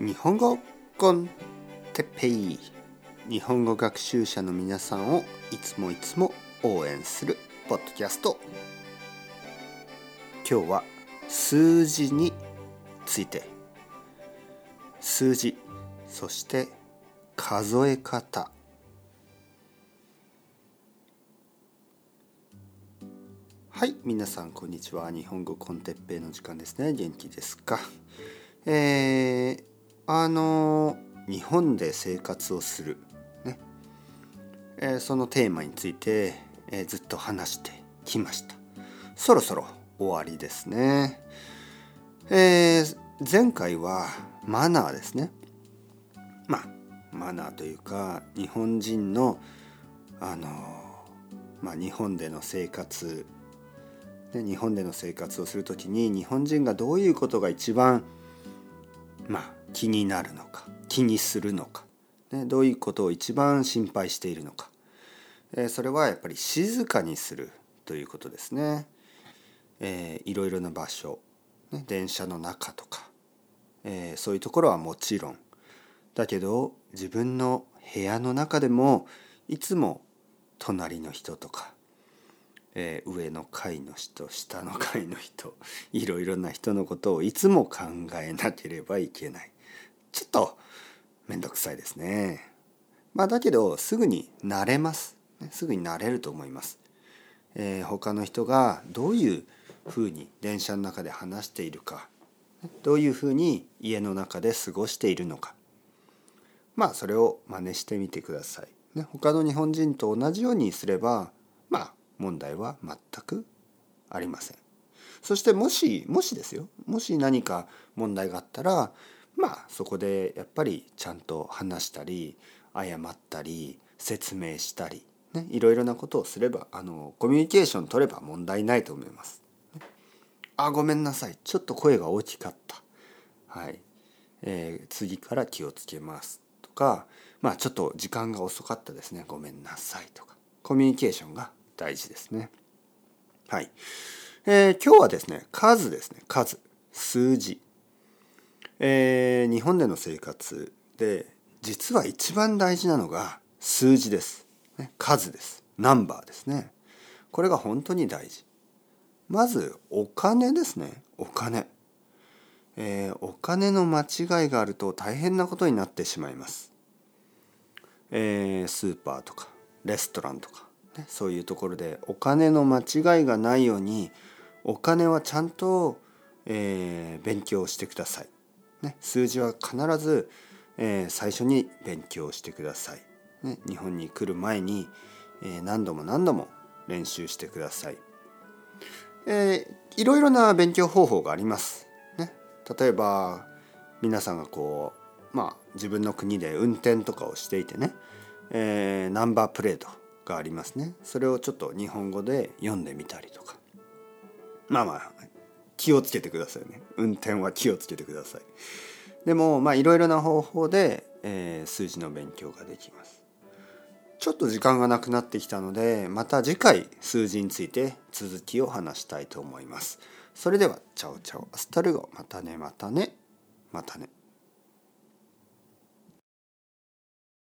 日本語コンテッペイ。日本語学習者の皆さんをいつもいつも応援するポッドキャスト。今日は数字について。数字そして数え方。はい皆さんこんにちは。日本語コンテッペイの時間ですね。元気ですか？えー、あの日本で生活をする、ね。えー、そのテーマについて、えー、ずっと話してきました。そろそろ終わりですね、えー、前回はマナーですね。まあマナーというか日本人のあのまあ日本での生活。で日本での生活をする時に日本人がどういうことが一番まあ気になるのか気にするのか、ね、どういうことを一番心配しているのか、えー、それはやっぱり静かにするということですね。えー、いろいろな場所、ね、電車の中とか、えー、そういうところはもちろん。だけど自分の部屋の中でもいつも隣の人とかえー、上の階の人下の階の人いろいろな人のことをいつも考えなければいけない。ちょっと面倒くさいですね。まあだけどすぐに慣れます。すぐに慣れると思います、えー、他の人がどういうふうに電車の中で話しているか。どういうふうに家の中で過ごしているのか。まあそれを真似してみてください。ね、他の日本人と同じようにすればまあ問題は全くありません。そしてもしもしですよ。もし何か問題があったらまあそこでやっぱりちゃんと話したり謝ったり説明したり、ね、いろいろなことをすればあのコミュニケーション取れば問題ないと思います。あごめんなさいちょっと声が大きかった。はい、えー、次から気をつけますとかまあちょっと時間が遅かったですねごめんなさいとかコミュニケーションが大事ですね。はい。えー、今日はですね、数ですね、数、数字。えー、日本での生活で、実は一番大事なのが数字です。ね、数です。ナンバーですね。これが本当に大事。まず、お金ですね。お金。えー、お金の間違いがあると大変なことになってしまいます。えー、スーパーとかレストランとかねそういうところでお金の間違いがないようにお金はちゃんと、えー、勉強してください。ね、数字は必ず、えー、最初に勉強してください。ね、日本に来る前に、えー、何度も何度も練習してください。えー、いろいろな勉強方法があります。ね、例えば皆さんがこうまあ自分の国で運転とかをしていてね、えー、ナンバープレートがありますねそれをちょっと日本語で読んでみたりとかまあまあ気をつけてくださいね。運転は気をつけてください。でもまあいろいろな方法で、えー、数字の勉強ができます。ちょっと時間がなくなってきたのでまた次回数字について続きを話したいと思います。それでは Chao chao。Hasta luego。またねまたね。またね。